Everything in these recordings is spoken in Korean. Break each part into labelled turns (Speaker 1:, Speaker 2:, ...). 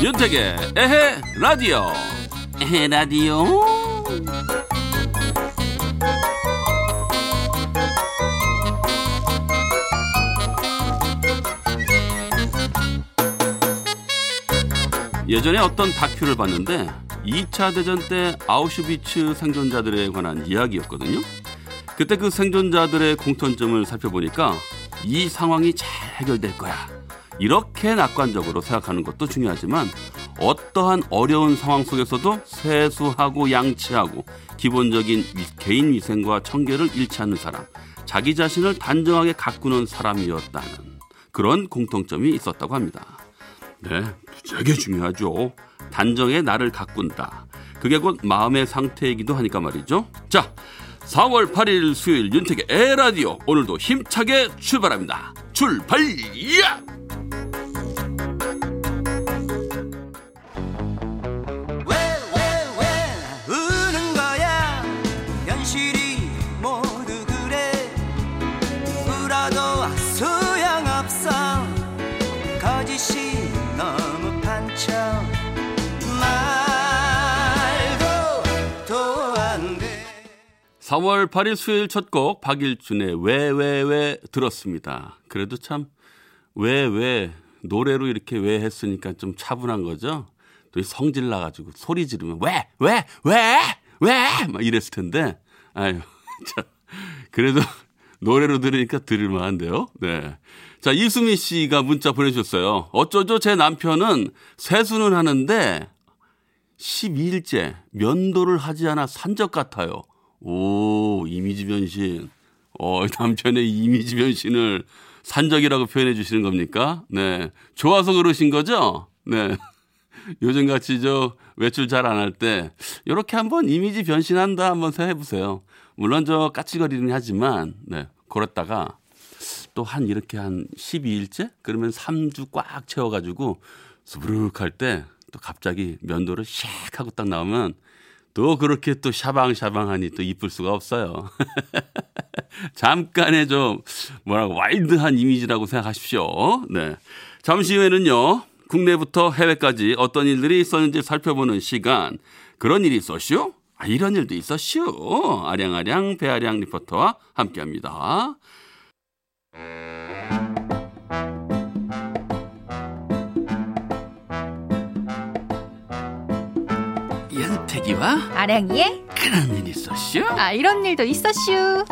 Speaker 1: 윤택의 에헤 라디오. 에헤 라디오 예전에 어떤 다큐를 봤는데 2차 대전 때 아우슈비츠 생존자들에 관한 이야기였거든요. 그때 그 생존자들의 공통점을 살펴보니까 이 상황이 잘 해결될 거야. 이렇게 낙관적으로 생각하는 것도 중요하지만 어떠한 어려운 상황 속에서도 세수하고 양치하고 기본적인 개인 위생과 청결을 잃지 않는 사람, 자기 자신을 단정하게 가꾸는 사람이었다는 그런 공통점이 있었다고 합니다. 네, 되게 중요하죠. 단정의 나를 가꾼다. 그게 곧 마음의 상태이기도 하니까 말이죠. 자, 4월 8일 수요일 윤택의 에라디오 오늘도 힘차게 출발합니다. 출발! 야! 4월 8일 수요일 첫 곡 박일준의 왜 왜 왜 들었습니다. 그래도 참 왜 왜 노래로 이렇게 왜 했으니까 좀 차분한 거죠. 또 성질 나가지고 소리 지르면 왜 왜 왜 왜 막 이랬을 텐데 아유 참 그래도 노래로 들으니까 들을만한데요. 네. 자 이수미 씨가 문자 보내주셨어요. 어쩌죠 제 남편은 세수는 하는데 12일째 면도를 하지 않아 산적 같아요. 오, 이미지 변신. 어, 남편의 이미지 변신을 산적이라고 표현해 주시는 겁니까? 네. 좋아서 그러신 거죠? 네. 요즘 같이 저 외출 잘 안 할 때, 요렇게 한번 이미지 변신한다 한번 생각해 보세요. 물론 저 까치거리는 하지만, 네. 걸었다가 또 한 이렇게 한 12일째? 그러면 3주 꽉 채워가지고 수부룩 할 때 또 갑자기 면도를 샥 하고 딱 나오면 또 그렇게 또 샤방샤방하니 또 이쁠 수가 없어요. 잠깐의 좀 뭐라고 와일드한 이미지라고 생각하십시오. 네. 잠시 후에는요. 국내부터 해외까지 어떤 일들이 있었는지 살펴보는 시간. 그런 일이 있었슈? 아, 이런 일도 있었슈. 아량아량 배아량 리포터와 함께합니다. 태기와
Speaker 2: 아량이의
Speaker 1: 그런 일이 있었슈?
Speaker 2: 아 이런 일도 있었슈.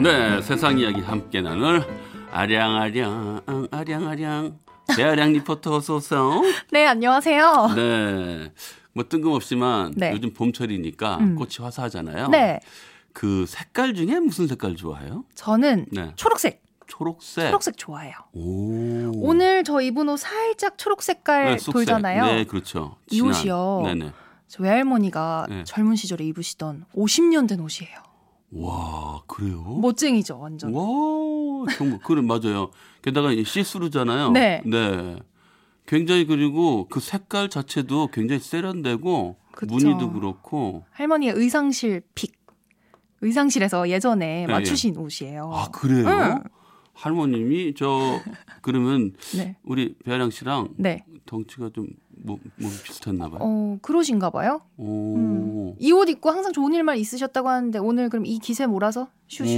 Speaker 1: 네, 세상 이야기 함께 나눌 아량아량 아량아량 배아량 리포터 어서 오세요.
Speaker 2: 네 안녕하세요.
Speaker 1: 네. 뭐 뜬금없지만
Speaker 2: 네.
Speaker 1: 요즘 봄철이니까
Speaker 2: 음.
Speaker 1: 꽃이 화사하잖아요.
Speaker 2: 네
Speaker 1: 그 색깔 중에 무슨 색깔 좋아해요?
Speaker 2: 저는
Speaker 1: 네.
Speaker 2: 초록색
Speaker 1: 초록색.
Speaker 2: 초록색 좋아해요.
Speaker 1: 오.
Speaker 2: 오늘 저 입은 옷 살짝 초록 색깔
Speaker 1: 네.
Speaker 2: 돌잖아요.
Speaker 1: 네, 그렇죠.
Speaker 2: 이
Speaker 1: 진한.
Speaker 2: 옷이요.
Speaker 1: 네네.
Speaker 2: 저 외할머니가
Speaker 1: 네.
Speaker 2: 젊은 시절에 입으시던 50년 된 옷이에요.
Speaker 1: 와, 그래요?
Speaker 2: 멋쟁이죠 완전.
Speaker 1: 와, 정말 그래 맞아요. 게다가 이 시스루잖아요.
Speaker 2: 네.
Speaker 1: 네. 굉장히 그리고 그 색깔 자체도 굉장히 세련되고
Speaker 2: 그쵸.
Speaker 1: 무늬도 그렇고.
Speaker 2: 할머니의 의상실 픽. 의상실에서 예전에
Speaker 1: 예,
Speaker 2: 맞추신 옷이에요.
Speaker 1: 아 그래요?
Speaker 2: 응.
Speaker 1: 할머님이 저 그러면
Speaker 2: 네.
Speaker 1: 우리 배아량 씨랑
Speaker 2: 네.
Speaker 1: 덩치가 좀 뭐, 뭐 비슷했나 봐요.
Speaker 2: 어 그러신가 봐요.
Speaker 1: 오.
Speaker 2: 음. 이옷 입고 항상 좋은 일만 있으셨다고 하는데 오늘 그럼 이 기세 몰아서 슈슈.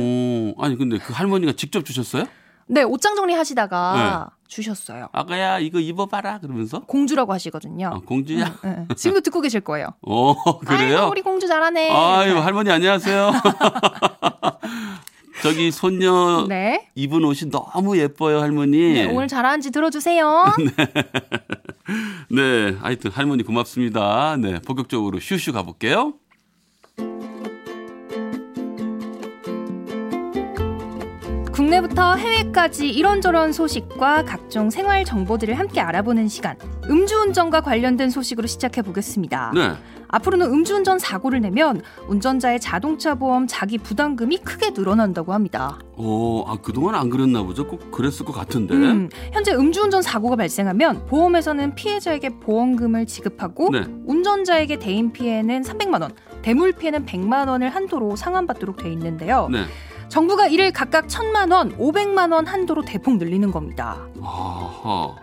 Speaker 1: 오. 아니 근데 그 할머니가 직접 주셨어요?
Speaker 2: 네 옷장 정리 하시다가
Speaker 1: 네.
Speaker 2: 주셨어요.
Speaker 1: 아가야 이거 입어봐라 그러면서.
Speaker 2: 공주라고 하시거든요.
Speaker 1: 아, 공주야?
Speaker 2: 응, 응. 지금도 듣고 계실 거예요.
Speaker 1: 어 그래요?
Speaker 2: 아이고, 우리 공주 잘하네.
Speaker 1: 아유 할머니 안녕하세요. 저기 손녀
Speaker 2: 네.
Speaker 1: 입은 옷이 너무 예뻐요 할머니.
Speaker 2: 네, 오늘 잘하는지 들어주세요.
Speaker 1: 네, 하여튼 할머니 고맙습니다. 네, 본격적으로 슈슈 가볼게요.
Speaker 2: 국내부터 해외까지 이런저런 소식과 각종 생활 정보들을 함께 알아보는 시간. 음주운전과 관련된 소식으로 시작해 보겠습니다.
Speaker 1: 네.
Speaker 2: 앞으로는 음주운전 사고를 내면 운전자의 자동차 보험 자기 부담금이 크게 늘어난다고 합니다.
Speaker 1: 어, 아, 그동안 안 그랬나 보죠? 꼭 그랬을 것 같은데.
Speaker 2: 음, 현재 음주운전 사고가 발생하면 보험에서는 피해자에게 보험금을 지급하고
Speaker 1: 네.
Speaker 2: 운전자에게 대인 피해는 300만 원, 대물 피해는 100만 원을 한도로 상환받도록 돼 있는데요.
Speaker 1: 네.
Speaker 2: 정부가 이를 각각 1000만 원, 500만 원 한도로 대폭 늘리는 겁니다.
Speaker 1: 아하.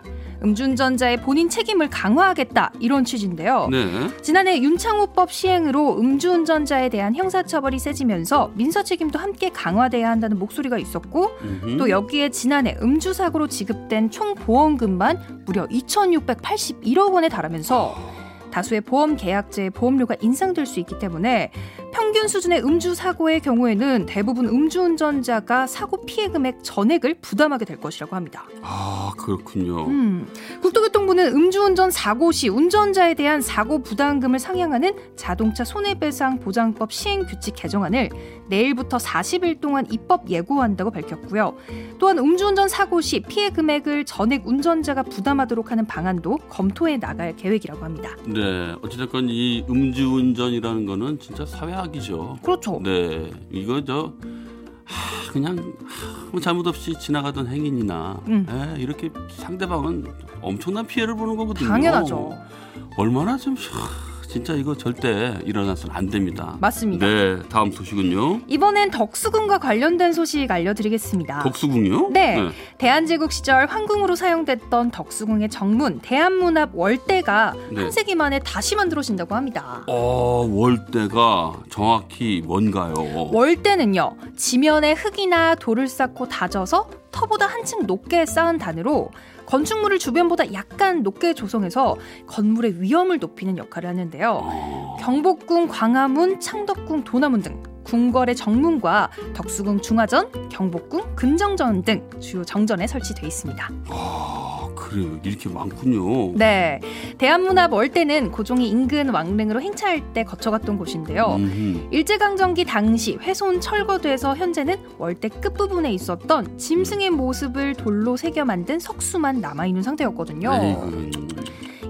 Speaker 2: 음주운전자의 본인 책임을 강화하겠다 이런 취지인데요.
Speaker 1: 네.
Speaker 2: 지난해 윤창호법 시행으로 음주운전자에 대한 형사처벌이 세지면서 민사 책임도 함께 강화돼야 한다는 목소리가 있었고
Speaker 1: 음흠.
Speaker 2: 또 여기에 지난해 음주 사고로 지급된 총 보험금만 무려 2,681억 원에 달하면서 다수의 보험 계약제의 보험료가 인상될 수 있기 때문에 평균 수준의 음주 사고의 경우에는 대부분 음주운전자가 사고 피해 금액 전액을 부담하게 될 것이라고 합니다.
Speaker 1: 아, 그렇군요.
Speaker 2: 음, 국토교통부는 음주운전 사고 시 운전자에 대한 사고 부담금을 상향하는 자동차 손해배상 보장법 시행 규칙 개정안을 내일부터 40일 동안 입법 예고한다고 밝혔고요. 또한 음주운전 사고 시 피해 금액을 전액 운전자가 부담하도록 하는 방안도 검토해 나갈 계획이라고 합니다.
Speaker 1: 네. 어찌됐건 이 음주운전이라는 거는 진짜 사회 악이죠.
Speaker 2: 그렇죠.
Speaker 1: 네. 이거 저, 하, 그냥 아무 잘못 없이 지나가던 행인이나
Speaker 2: 음.
Speaker 1: 예, 이렇게 상대방은 엄청난 피해를 보는 거거든요.
Speaker 2: 당연하죠.
Speaker 1: 얼마나 좀 하, 진짜 이거 절대 일어나서는 안 됩니다.
Speaker 2: 맞습니다.
Speaker 1: 네, 다음 소식은요.
Speaker 2: 이번엔 덕수궁과 관련된 소식 알려드리겠습니다.
Speaker 1: 덕수궁이요?
Speaker 2: 네. 대한제국 시절 황궁으로 사용됐던 덕수궁의 정문 대한문합 월대가
Speaker 1: 네.
Speaker 2: 한 세기 만에 다시 만들어진다고 합니다.
Speaker 1: 어, 월대가 정확히 뭔가요?
Speaker 2: 월대는요 지면에 흙이나 돌을 쌓고 다져서 터보다 한층 높게 쌓은 단으로 건축물을 주변보다 약간 높게 조성해서 건물의 위험을 높이는 역할을 하는데요.
Speaker 1: 어,
Speaker 2: 경복궁, 광화문, 창덕궁, 도남문 등 궁궐의 정문과 덕수궁 중화전, 경복궁, 금정전 등 주요 정전에 설치돼 있습니다.
Speaker 1: 아, 그래요. 이렇게 많군요.
Speaker 2: 네, 대한문합 월대는 고종이 인근 왕릉으로 행차할 때 거쳐갔던 곳인데요.
Speaker 1: 음흠.
Speaker 2: 일제강점기 당시 훼손 철거돼서 현재는 월대 끝부분에 있었던 짐승의 모습을 돌로 새겨 만든 석수만 남아있는 상태였거든요.
Speaker 1: 에이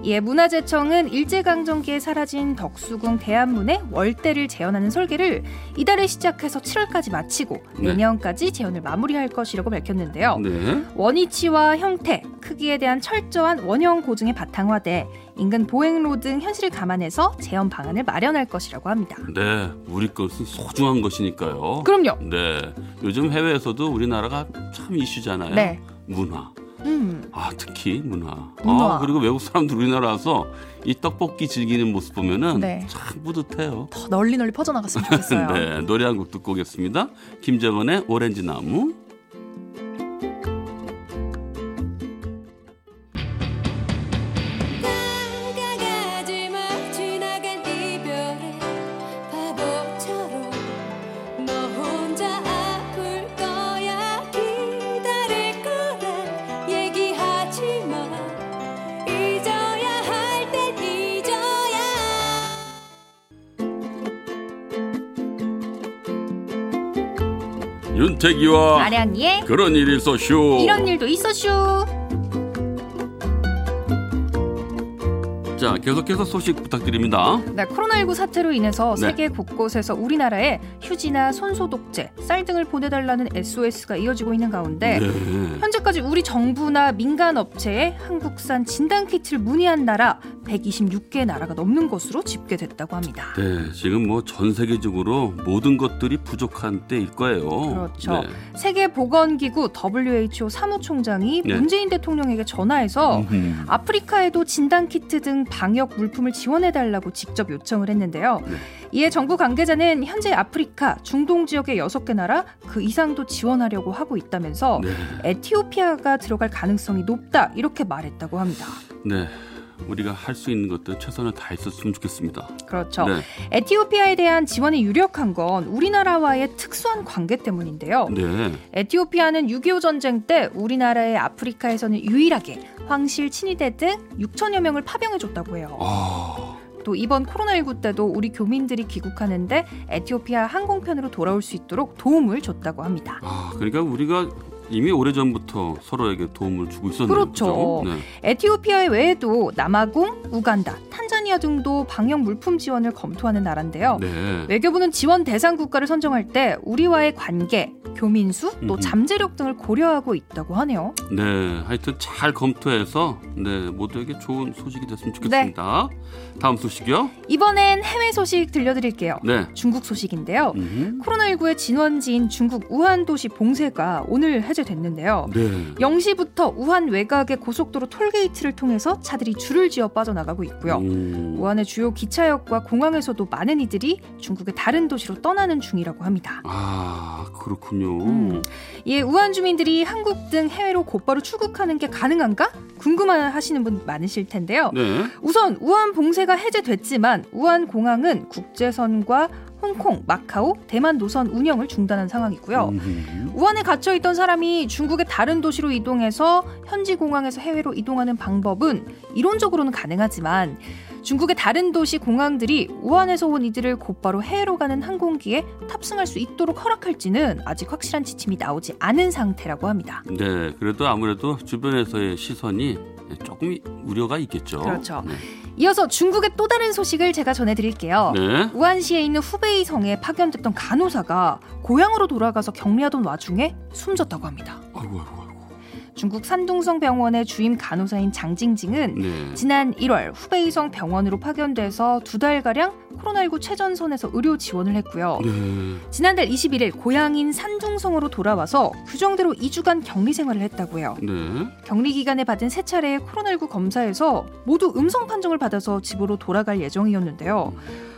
Speaker 1: 구.
Speaker 2: 예, 문화재청은 일제강점기에 사라진 덕수궁 대한문의 월대를 재현하는 설계를 이달에 시작해서 7월까지 마치고
Speaker 1: 네.
Speaker 2: 내년까지 재현을 마무리할 것이라고 밝혔는데요.
Speaker 1: 네.
Speaker 2: 원위치와 형태, 크기에 대한 철저한 원형 고증에 바탕화돼 인근 보행로 등 현실을 감안해서 재현 방안을 마련할 것이라고 합니다.
Speaker 1: 네, 우리 것은 소중한 것이니까요.
Speaker 2: 그럼요.
Speaker 1: 네, 요즘 해외에서도 우리나라가 참 이슈잖아요.
Speaker 2: 네.
Speaker 1: 문화.
Speaker 2: 음,
Speaker 1: 아, 특히 문화.
Speaker 2: 문화.
Speaker 1: 아, 그리고 외국 사람들 우리나라 와서 이 떡볶이 즐기는 모습 보면은
Speaker 2: 네.
Speaker 1: 참 뿌듯해요.
Speaker 2: 더 널리 널리 퍼져나갔으면 좋겠어요.
Speaker 1: 네, 노래 한 곡 듣고 오겠습니다. 김정은의 오렌지 나무. 윤태기와
Speaker 2: 아량이의
Speaker 1: 그런 일이 있었쇼.
Speaker 2: 이런 일도 있었슈.
Speaker 1: 자, 계속해서 소식 부탁드립니다.
Speaker 2: 네, 코로나19 사태로 인해서
Speaker 1: 네.
Speaker 2: 세계 곳곳에서 우리나라에 휴지나 손소독제, 쌀 등을 보내달라는 SOS가 이어지고 있는 가운데
Speaker 1: 네.
Speaker 2: 현재까지 우리 정부나 민간 업체에 한국산 진단 키트를 문의한 나라 126개 나라가 넘는 것으로 집계됐다고 합니다.
Speaker 1: 네, 지금 뭐 전 세계적으로 모든 것들이 부족한 때일 거예요.
Speaker 2: 그렇죠.
Speaker 1: 네.
Speaker 2: 세계 보건기구 WHO 사무총장이
Speaker 1: 네.
Speaker 2: 문재인 대통령에게 전화해서
Speaker 1: 음흠.
Speaker 2: 아프리카에도 진단 키트 등 방역 물품을 지원해 달라고 직접 요청을 했는데요.
Speaker 1: 네.
Speaker 2: 이에 정부 관계자는 현재 아프리카 중동 지역의 6개 나라 그 이상도 지원하려고 하고 있다면서
Speaker 1: 네.
Speaker 2: 에티오피아가 들어갈 가능성이 높다 이렇게 말했다고 합니다.
Speaker 1: 네. 우리가 할 수 있는 것들 최선을 다했었으면 좋겠습니다.
Speaker 2: 그렇죠.
Speaker 1: 네.
Speaker 2: 에티오피아에 대한 지원이 유력한 건 우리나라와의 특수한 관계 때문인데요.
Speaker 1: 네.
Speaker 2: 에티오피아는 6.25 전쟁 때 우리나라의 아프리카에서는 유일하게 황실, 친위대 등 6천여 명을 파병해줬다고 해요.
Speaker 1: 아,
Speaker 2: 또 이번 코로나19 때도 우리 교민들이 귀국하는데 에티오피아 항공편으로 돌아올 수 있도록 도움을 줬다고 합니다.
Speaker 1: 아, 그러니까 우리가 이미 오래전부터 서로에게 도움을 주고 있었네요.
Speaker 2: 그렇죠.
Speaker 1: 네.
Speaker 2: 에티오피아 외에도 남아공, 우간다, 탄자니아 등도 방역 물품 지원을 검토하는 나라인데요.
Speaker 1: 네.
Speaker 2: 외교부는 지원 대상 국가를 선정할 때 우리와의 관계, 교민수, 또. 잠재력 등을 고려하고 있다고 하네요.
Speaker 1: 네, 하여튼 잘 검토해서 네 모두에게 좋은 소식이 됐으면 좋겠습니다. 다음 소식이요.
Speaker 2: 이번엔 해외 소식 들려드릴게요.
Speaker 1: 네.
Speaker 2: 중국 소식인데요.
Speaker 1: 음.
Speaker 2: 코로나19의 진원지인 중국 우한 도시 봉쇄가 오늘 해제됐는데요.
Speaker 1: 네.
Speaker 2: 0시부터 우한 외곽의 고속도로 톨게이트를 통해서 차들이 줄을 지어 빠져나가고 있고요.
Speaker 1: 음.
Speaker 2: 우한의 주요 기차역과 공항에서도 많은 이들이 중국의 다른 도시로 떠나는 중이라고 합니다.
Speaker 1: 아 그렇군요.
Speaker 2: 음. 예, 우한 주민들이 한국 등 해외로 곧바로 출국하는 게 가능한가? 궁금하시는 분 많으실 텐데요.
Speaker 1: 네.
Speaker 2: 우선 우한 봉쇄가 해제됐지만 우한 공항은 국제선과 홍콩, 마카오, 대만 노선 운영을 중단한 상황이고요.
Speaker 1: 음.
Speaker 2: 우한에 갇혀 있던 사람이 중국의 다른 도시로 이동해서 현지 공항에서 해외로 이동하는 방법은 이론적으로는 가능하지만 중국의 다른 도시 공항들이 우한에서 온 이들을 곧바로 해외로 가는 항공기에 탑승할 수 있도록 허락할지는 아직 확실한 지침이 나오지 않은 상태라고 합니다.
Speaker 1: 네, 그래도 아무래도 주변에서의 시선이 조금 우려가 있겠죠.
Speaker 2: 그렇죠.
Speaker 1: 네.
Speaker 2: 이어서 중국의 또 다른 소식을 제가 전해드릴게요.
Speaker 1: 네.
Speaker 2: 우한시에 있는 후베이 성에 파견됐던 간호사가 고향으로 돌아가서 격리하던 와중에 숨졌다고 합니다.
Speaker 1: 아이고 아이고.
Speaker 2: 중국 산둥성 병원의 주임 간호사인 장징징은
Speaker 1: 네.
Speaker 2: 지난 1월 후베이성 병원으로 파견돼서 두 달가량 코로나19 최전선에서 의료 지원을 했고요.
Speaker 1: 네.
Speaker 2: 지난달 21일 고향인 산둥성으로 돌아와서 규정대로 2주간 격리 생활을 했다고요.
Speaker 1: 네.
Speaker 2: 격리 기간에 받은 세 차례의 코로나19 검사에서 모두 음성 판정을 받아서 집으로 돌아갈 예정이었는데요.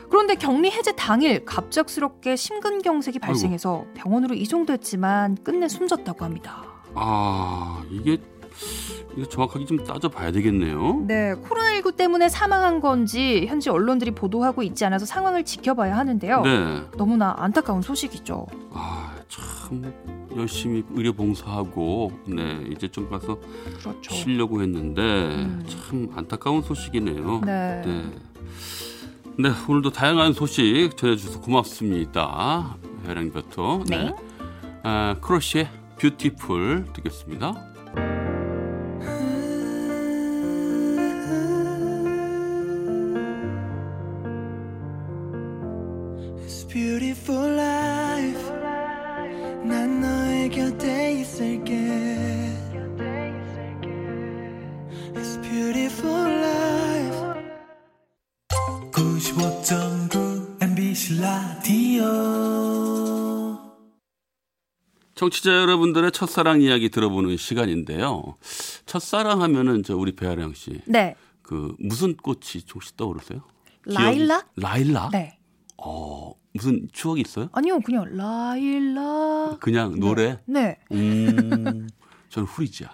Speaker 2: 그런데 격리 해제 당일 갑작스럽게 심근경색이 발생해서 병원으로 이송됐지만 끝내 숨졌다고 합니다.
Speaker 1: 아 이게 이거 정확하게 좀 따져봐야 되겠네요.
Speaker 2: 네, 코로나19 때문에 사망한 건지 현지 언론들이 보도하고 있지 않아서 상황을 지켜봐야 하는데요.
Speaker 1: 네.
Speaker 2: 너무나 안타까운 소식이죠.
Speaker 1: 아 참 열심히 의료 봉사하고 네 이제 좀 가서
Speaker 2: 그렇죠.
Speaker 1: 쉬려고 했는데
Speaker 2: 음.
Speaker 1: 참 안타까운 소식이네요.
Speaker 2: 네.
Speaker 1: 네. 네, 오늘도 다양한 소식 전해주셔서 고맙습니다. 회랑볕터.
Speaker 2: 네.
Speaker 1: 아, 크러쉬의 Beautiful 듣겠습니다. 청취자 여러분들의 첫사랑 이야기 들어보는 시간인데요. 첫사랑 하면은 저 우리 배아량 씨,
Speaker 2: 네.
Speaker 1: 그 무슨 꽃이 혹시 떠오르세요?
Speaker 2: 라일락?
Speaker 1: 라일락?
Speaker 2: 네.
Speaker 1: 어, 무슨 추억이 있어요?
Speaker 2: 아니요, 그냥 라일락.
Speaker 1: 그냥 노래?
Speaker 2: 네.
Speaker 1: 음, 저는 후리지아.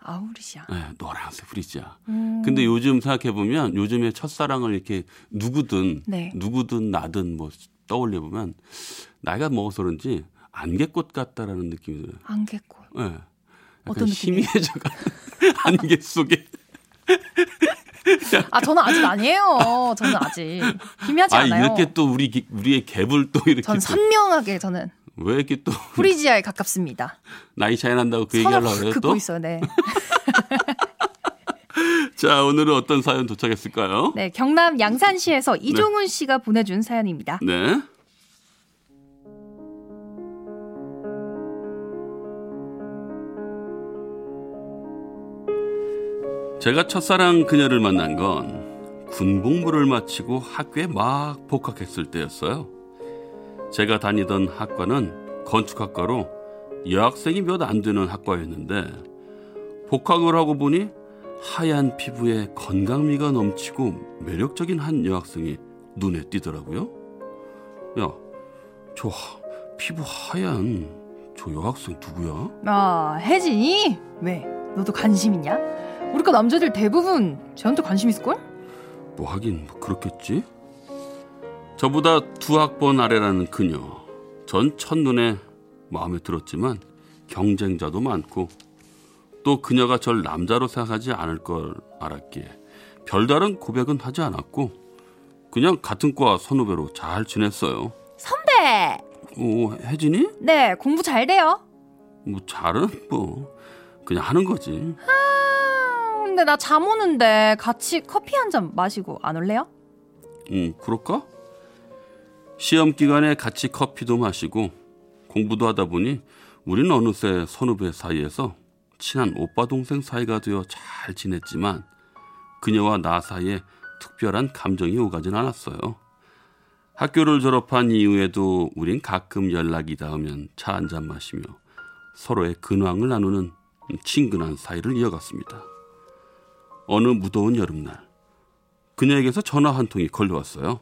Speaker 2: 아우리시아.
Speaker 1: 네, 노란색 후리지아.
Speaker 2: 음.
Speaker 1: 근데 요즘 생각해 보면 요즘에 첫사랑을 이렇게 누구든
Speaker 2: 네.
Speaker 1: 누구든 나든 뭐 떠올려 보면 나이가 먹어서 그런지 안개꽃 같다라는 느낌이 들어요.
Speaker 2: 안개꽃.
Speaker 1: 예. 약간
Speaker 2: 어떤 느낌이에요?
Speaker 1: 희미해져 가는 안개 속에.
Speaker 2: 아, 저는 아직 아니에요. 저는 아직 희미하지
Speaker 1: 아
Speaker 2: 않아요.
Speaker 1: 이렇게 또 우리 기- 우리의 갭을 또 이렇게 전또
Speaker 2: 선명하게 저는
Speaker 1: 왜 이렇게 또
Speaker 2: 프리지아에 가깝습니다.
Speaker 1: 나이 차이 난다고 그 얘기하려고
Speaker 2: 확
Speaker 1: 그래요 또?
Speaker 2: 있어요. 네.
Speaker 1: 자 오늘은 어떤 사연 도착했을까요?
Speaker 2: 네, 경남 양산시에서 이종훈 씨가 보내준 사연입니다.
Speaker 1: 네. 제가 첫사랑 그녀를 만난 건 군복무를 마치고 학교에 막 복학했을 때였어요. 제가 다니던 학과는 건축학과로 여학생이 몇 안 되는 학과였는데 복학을 하고 보니 하얀 피부에 건강미가 넘치고 매력적인 한 여학생이 눈에 띄더라고요. 야, 저 하- 피부 하얀 저 여학생 누구야?
Speaker 2: 아, 혜진이? 왜? 너도 관심 있냐? 우리과 남자들 대부분 쟤한테 관심 있을걸?
Speaker 1: 뭐 하긴 뭐 그렇겠지. 저보다 두 학번 아래라는 그녀. 전 첫눈에 마음에 들었지만 경쟁자도 많고 또 그녀가 절 남자로 생각하지 않을 걸 알았기에 별다른 고백은 하지 않았고 그냥 같은 과 선후배로 잘 지냈어요.
Speaker 2: 선배!
Speaker 1: 오, 혜진이?
Speaker 2: 네, 공부 잘 돼요.
Speaker 1: 뭐 잘은 뭐 그냥 하는 거지.
Speaker 2: 아, 근데 나 잠 오는데 같이 커피 한 잔 마시고 안 올래요?
Speaker 1: 음, 그럴까? 시험 기간에 같이 커피도 마시고 공부도 하다 보니 우린 어느새 선후배 사이에서 친한 오빠 동생 사이가 되어 잘 지냈지만 그녀와 나 사이에 특별한 감정이 오가진 않았어요. 학교를 졸업한 이후에도 우린 가끔 연락이 닿으면 차 한 잔 마시며 서로의 근황을 나누는 친근한 사이를 이어갔습니다. 어느 무더운 여름날 그녀에게서 전화 한 통이 걸려왔어요.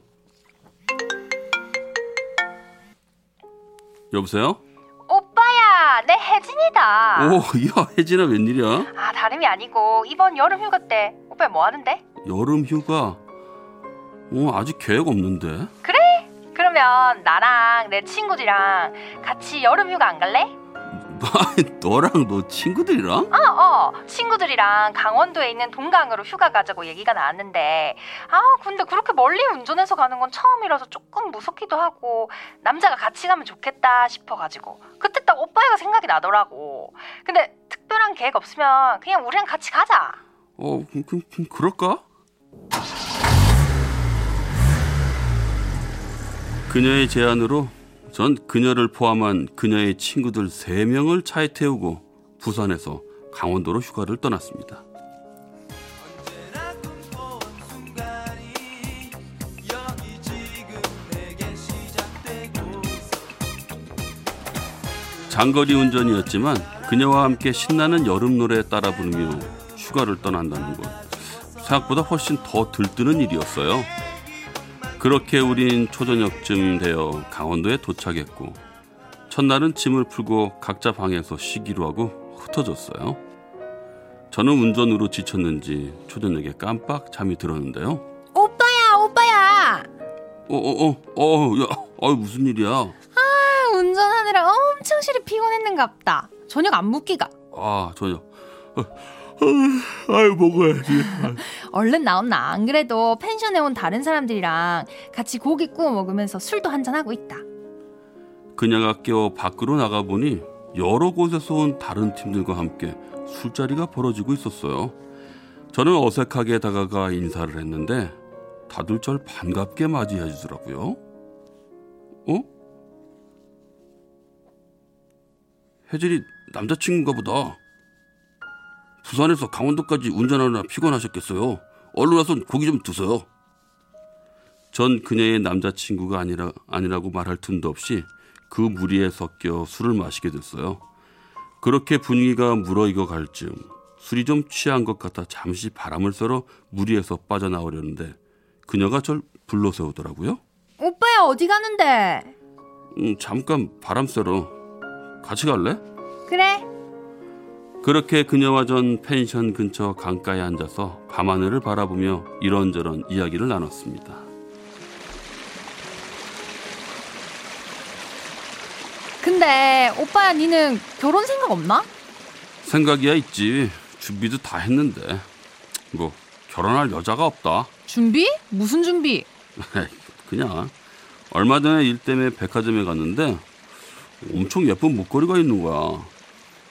Speaker 1: 여보세요?
Speaker 2: 오빠야, 내 혜진이다.
Speaker 1: 오, 야, 혜진아 웬일이야?
Speaker 2: 아, 다름이 아니고 이번 여름 휴가 때 오빠 뭐 하는데?
Speaker 1: 여름 휴가? 어, 아직 계획 없는데.
Speaker 2: 그러면 나랑 내 친구들이랑 같이 여름 휴가 안 갈래?
Speaker 1: 너랑 너 친구들이랑?
Speaker 2: 어, 어. 친구들이랑 강원도에 있는 동강으로 휴가 가자고 얘기가 나왔는데, 아, 근데 그렇게 멀리 운전해서 가는 건 처음이라서 조금 무섭기도 하고, 남자가 같이 가면 좋겠다 싶어 가지고, 그때 딱 오빠가 생각이 나더라고. 근데 특별한 계획 없으면 그냥 우리랑 같이 가자.
Speaker 1: 어, 그, 그, 그, 그럴까? 그녀의 제안으로 전 그녀를 포함한 그녀의 친구들 세명을 차에 태우고 부산에서 강원도로 휴가를 떠났습니다. 장거리 운전이었지만 그녀와 함께 신나는 여름 노래 따라 부르며 휴가를 떠난다는 것 생각보다 훨씬 더 들뜨는 일이었어요. 그렇게 우린 초저녁쯤 되어 강원도에 도착했고 첫날은 짐을 풀고 각자 방에서 쉬기로 하고 흩어졌어요. 저는 운전으로 지쳤는지 초저녁에 깜빡 잠이 들었는데요.
Speaker 2: 오빠야, 오빠야!
Speaker 1: 어 어 어 어, 야, 어, 무슨 일이야?
Speaker 2: 아, 운전하느라 엄청 실이 피곤했는갑다. 저녁 안 묵기가.
Speaker 1: 아 저녁. 어, 어, 아유 먹어야지.
Speaker 2: 얼른 나온나. 안 그래도 펜션에 온 다른 사람들이랑 같이 고기 구워 먹으면서 술도 한잔 하고 있다.
Speaker 1: 그녀가 깨어 밖으로 나가 보니 여러 곳에서 온 다른 팀들과 함께 술자리가 벌어지고 있었어요. 저는 어색하게 다가가 인사를 했는데 다들 절 반갑게 맞이해 주더라고요. 어? 혜진이 남자친구인가 보다. 부산에서 강원도까지 운전하느라 피곤하셨겠어요. 얼른 와서 고기 좀 드세요. 전 그녀의 남자친구가 아니라, 아니라고 말할 틈도 없이 그 무리에 섞여 술을 마시게 됐어요. 그렇게 분위기가 무르익어 갈 즈음 술이 좀 취한 것 같아 잠시 바람을 쐬러 무리에서 빠져나오려는데 그녀가 절 불러 세우더라고요.
Speaker 2: 오빠야, 어디 가는데?
Speaker 1: 음, 잠깐 바람 쐬러 같이 갈래?
Speaker 2: 그래.
Speaker 1: 그렇게 그녀와 전 펜션 근처 강가에 앉아서 밤하늘을 바라보며 이런저런 이야기를 나눴습니다.
Speaker 2: 근데 오빠야, 니는 결혼 생각 없나?
Speaker 1: 생각이야 있지. 준비도 다 했는데 뭐 결혼할 여자가 없다.
Speaker 2: 준비? 무슨 준비?
Speaker 1: 그냥 얼마 전에 일 때문에 백화점에 갔는데 엄청 예쁜 목걸이가 있는 거야.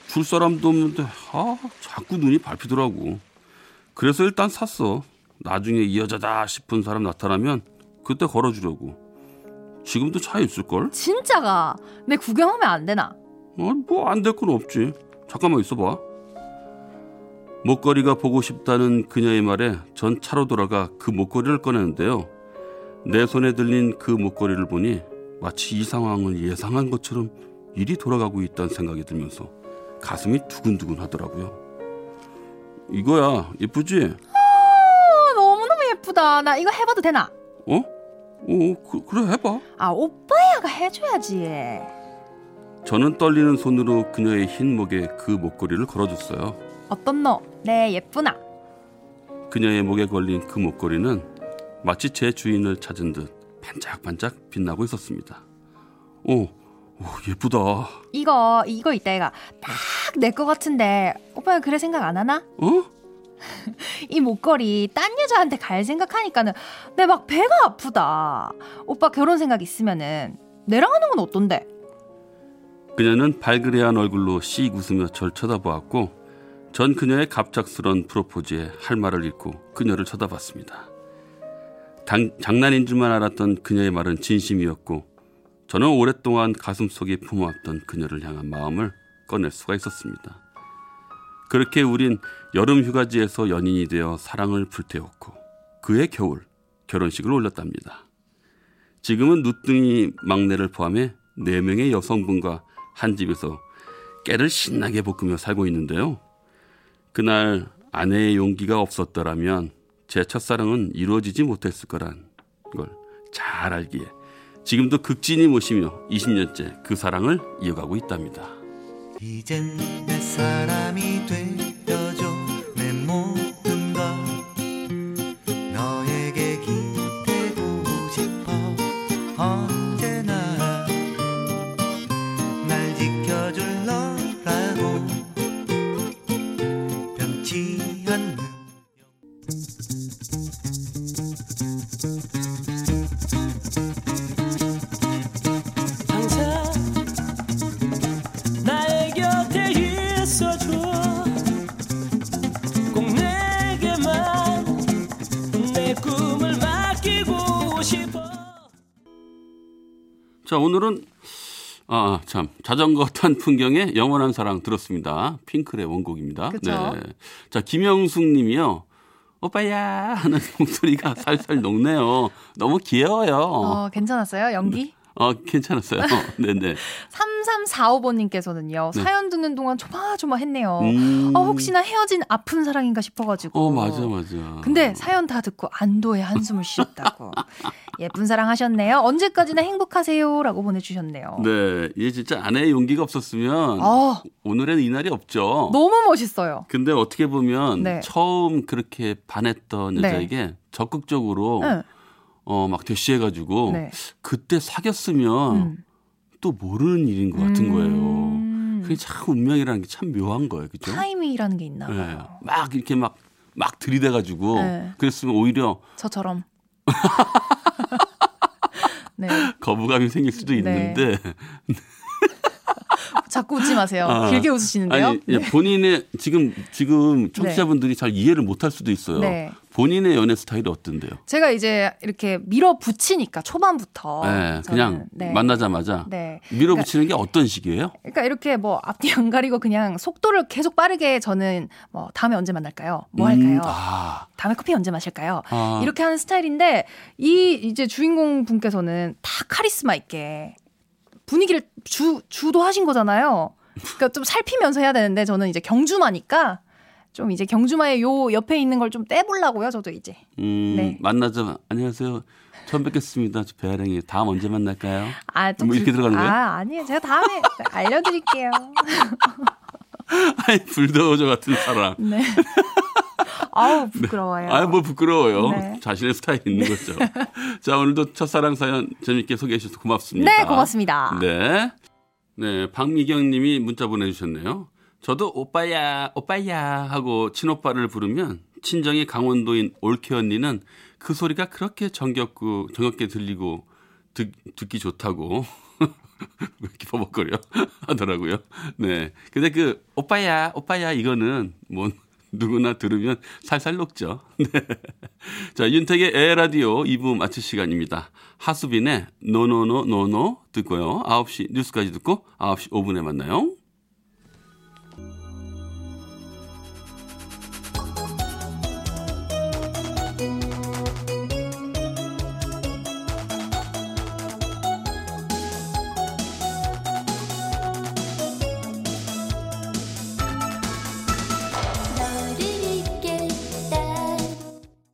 Speaker 1: 줄 사람도 없는데 아 자꾸 눈이 밟히더라고. 그래서 일단 샀어. 나중에 이 여자다 싶은 사람 나타나면 그때 걸어주려고. 지금도 차에 있을걸?
Speaker 2: 진짜가. 내 구경하면 안 되나?
Speaker 1: 어, 뭐안 될 건 없지. 잠깐만 있어봐. 목걸이가 보고 싶다는 그녀의 말에 전 차로 돌아가 그 목걸이를 꺼내는데요. 내 손에 들린 그 목걸이를 보니 마치 이 상황을 예상한 것처럼 일이 돌아가고 있다는 생각이 들면서 가슴이 두근두근 하더라고요. 이거야, 예쁘지?
Speaker 2: 어, 너무너무 예쁘다. 나 이거 해봐도 되나?
Speaker 1: 어? 어, 그, 그래, 해봐.
Speaker 2: 아, 오빠야가 해줘야지.
Speaker 1: 저는 떨리는 손으로 그녀의 흰 목에 그 목걸이를 걸어줬어요.
Speaker 2: 어떤 너? 네, 예쁘나?
Speaker 1: 그녀의 목에 걸린 그 목걸이는 마치 제 주인을 찾은 듯 반짝반짝 빛나고 있었습니다. 오, 오 예쁘다. 어?
Speaker 2: 이거, 이거 이따 얘가 딱 내 거 같은데 오빠는 그래 생각 안 하나? 이 목걸이 딴 여자한테 갈 생각하니까는 내 막 배가 아프다. 오빠 결혼 생각 있으면은 내랑 하는 건 어떤데?
Speaker 1: 그녀는 발그레한 얼굴로 씩 웃으며 절 쳐다보았고 전 그녀의 갑작스런 프로포즈에 할 말을 잃고 그녀를 쳐다봤습니다. 당- 장난인 줄만 알았던 그녀의 말은 진심이었고 저는 오랫동안 가슴속에 품어왔던 그녀를 향한 마음을 꺼낼 수가 있었습니다. 그렇게 우린 여름 휴가지에서 연인이 되어 사랑을 불태웠고 그해 겨울 결혼식을 올렸답니다. 지금은 누뚱이 막내를 포함해 네명의 여성분과 한 집에서 깨를 신나게 볶으며 살고 있는데요. 그날 아내의 용기가 없었더라면 제 첫사랑은 이루어지지 못했을 거란 걸 잘 알기에 지금도 극진히 모시며 20년째 그 사랑을 이어가고 있답니다.
Speaker 3: 이젠 내 사람이
Speaker 1: 자 오늘은 아 참 자전거 탄 풍경의 영원한 사랑 들었습니다. 핑클의 원곡입니다. 네.
Speaker 2: 그쵸.
Speaker 1: 자 김영숙 님이요. 오빠야 하는 목소리가 살살 녹네요. 너무 귀여워요.
Speaker 2: 어, 괜찮았어요? 연기?
Speaker 1: 어, 괜찮았어요. 네네.
Speaker 2: 3345번님께서는요. 사연 듣는 동안 조마조마했네요.
Speaker 1: 음.
Speaker 2: 어, 혹시나 헤어진 아픈 사랑인가 싶어가지고.
Speaker 1: 어 맞아 맞아.
Speaker 2: 근데 사연 다 듣고 안도의 한숨을 쉬었다고. 예쁜 사랑 하셨네요. 언제까지나 행복하세요 라고 보내주셨네요.
Speaker 1: 네, 이게 진짜 아내의 용기가 없었으면
Speaker 2: 어,
Speaker 1: 오늘은 이 날이 없죠.
Speaker 2: 너무 멋있어요.
Speaker 1: 근데 어떻게 보면
Speaker 2: 네.
Speaker 1: 처음 그렇게 반했던
Speaker 2: 네.
Speaker 1: 여자에게 적극적으로
Speaker 2: 응.
Speaker 1: 어 막 대시해가지고
Speaker 2: 네.
Speaker 1: 그때 사귀었으면
Speaker 2: 음.
Speaker 1: 또 모르는 일인 것 같은 거예요.
Speaker 2: 음.
Speaker 1: 그게 참 운명이라는 게 참 묘한 거예요, 그죠?
Speaker 2: 타이밍이라는 게 있나
Speaker 1: 네.
Speaker 2: 봐요.
Speaker 1: 막 이렇게 막 막 들이대가지고
Speaker 2: 네.
Speaker 1: 그랬으면 오히려
Speaker 2: 저처럼. 네.
Speaker 1: 거부감이 생길 수도
Speaker 2: 네.
Speaker 1: 있는데
Speaker 2: 자꾸 웃지 마세요.
Speaker 1: 아.
Speaker 2: 길게 웃으시는데요.
Speaker 1: 아니 예, 본인의 지금 지금 청취자분들이 잘 이해를 못할 수도 있어요.
Speaker 2: 네.
Speaker 1: 본인의 연애 스타일이 어떤데요?
Speaker 2: 제가 이제 이렇게 밀어붙이니까 초반부터.
Speaker 1: 네, 그냥
Speaker 2: 네.
Speaker 1: 만나자마자
Speaker 2: 네.
Speaker 1: 밀어붙이는 게 어떤 식이에요?
Speaker 2: 그러니까 이렇게 뭐 앞뒤 안 가리고 그냥 속도를 계속 빠르게 저는 뭐 다음에 언제 만날까요? 뭐 할까요?
Speaker 1: 음, 아,
Speaker 2: 다음에 커피 언제 마실까요?
Speaker 1: 아.
Speaker 2: 이렇게 하는 스타일인데 이 이제 주인공 분께서는 다 카리스마 있게 분위기를 주 주도하신 거잖아요. 그러니까 좀 살피면서 해야 되는데 저는 이제 경주마니까 좀 이제 경주마의 요 옆에 있는 걸 좀 떼보려고요. 저도 이제
Speaker 1: 음,
Speaker 2: 네.
Speaker 1: 만나자. 안녕하세요. 처음 뵙겠습니다. 저 배아랭이. 다음 언제 만날까요?
Speaker 2: 아또
Speaker 1: 뭐 이렇게 들어가는 거예요?
Speaker 2: 아 아니에요. 제가 다음에 알려드릴게요.
Speaker 1: 아이 불도저 같은 사람.
Speaker 2: 네. 아우 부끄러워요.
Speaker 1: 아이 뭐 부끄러워요.
Speaker 2: 네.
Speaker 1: 자신의 스타일이 있는 거죠. 자 오늘도 첫사랑 사연 재밌게 소개해 주셔서 고맙습니다.
Speaker 2: 네 고맙습니다.
Speaker 1: 네. 네, 박미경 님이 문자 보내주셨네요. 저도 오빠야, 오빠야 하고 친오빠를 부르면 친정이 강원도인 올케 언니는 그 소리가 그렇게 정겹고, 정겹게 들리고 듣, 듣기 좋다고. 왜 이렇게 버벅거려? 하더라고요. 네. 근데 그 오빠야, 오빠야 이거는 뭐 누구나 들으면 살살 녹죠. 네. 자, 윤택의 에헤라디오 2부 마칠 시간입니다. 하수빈의 노노노노노 듣고요. 9시 뉴스까지 듣고 9시 5분에 만나요.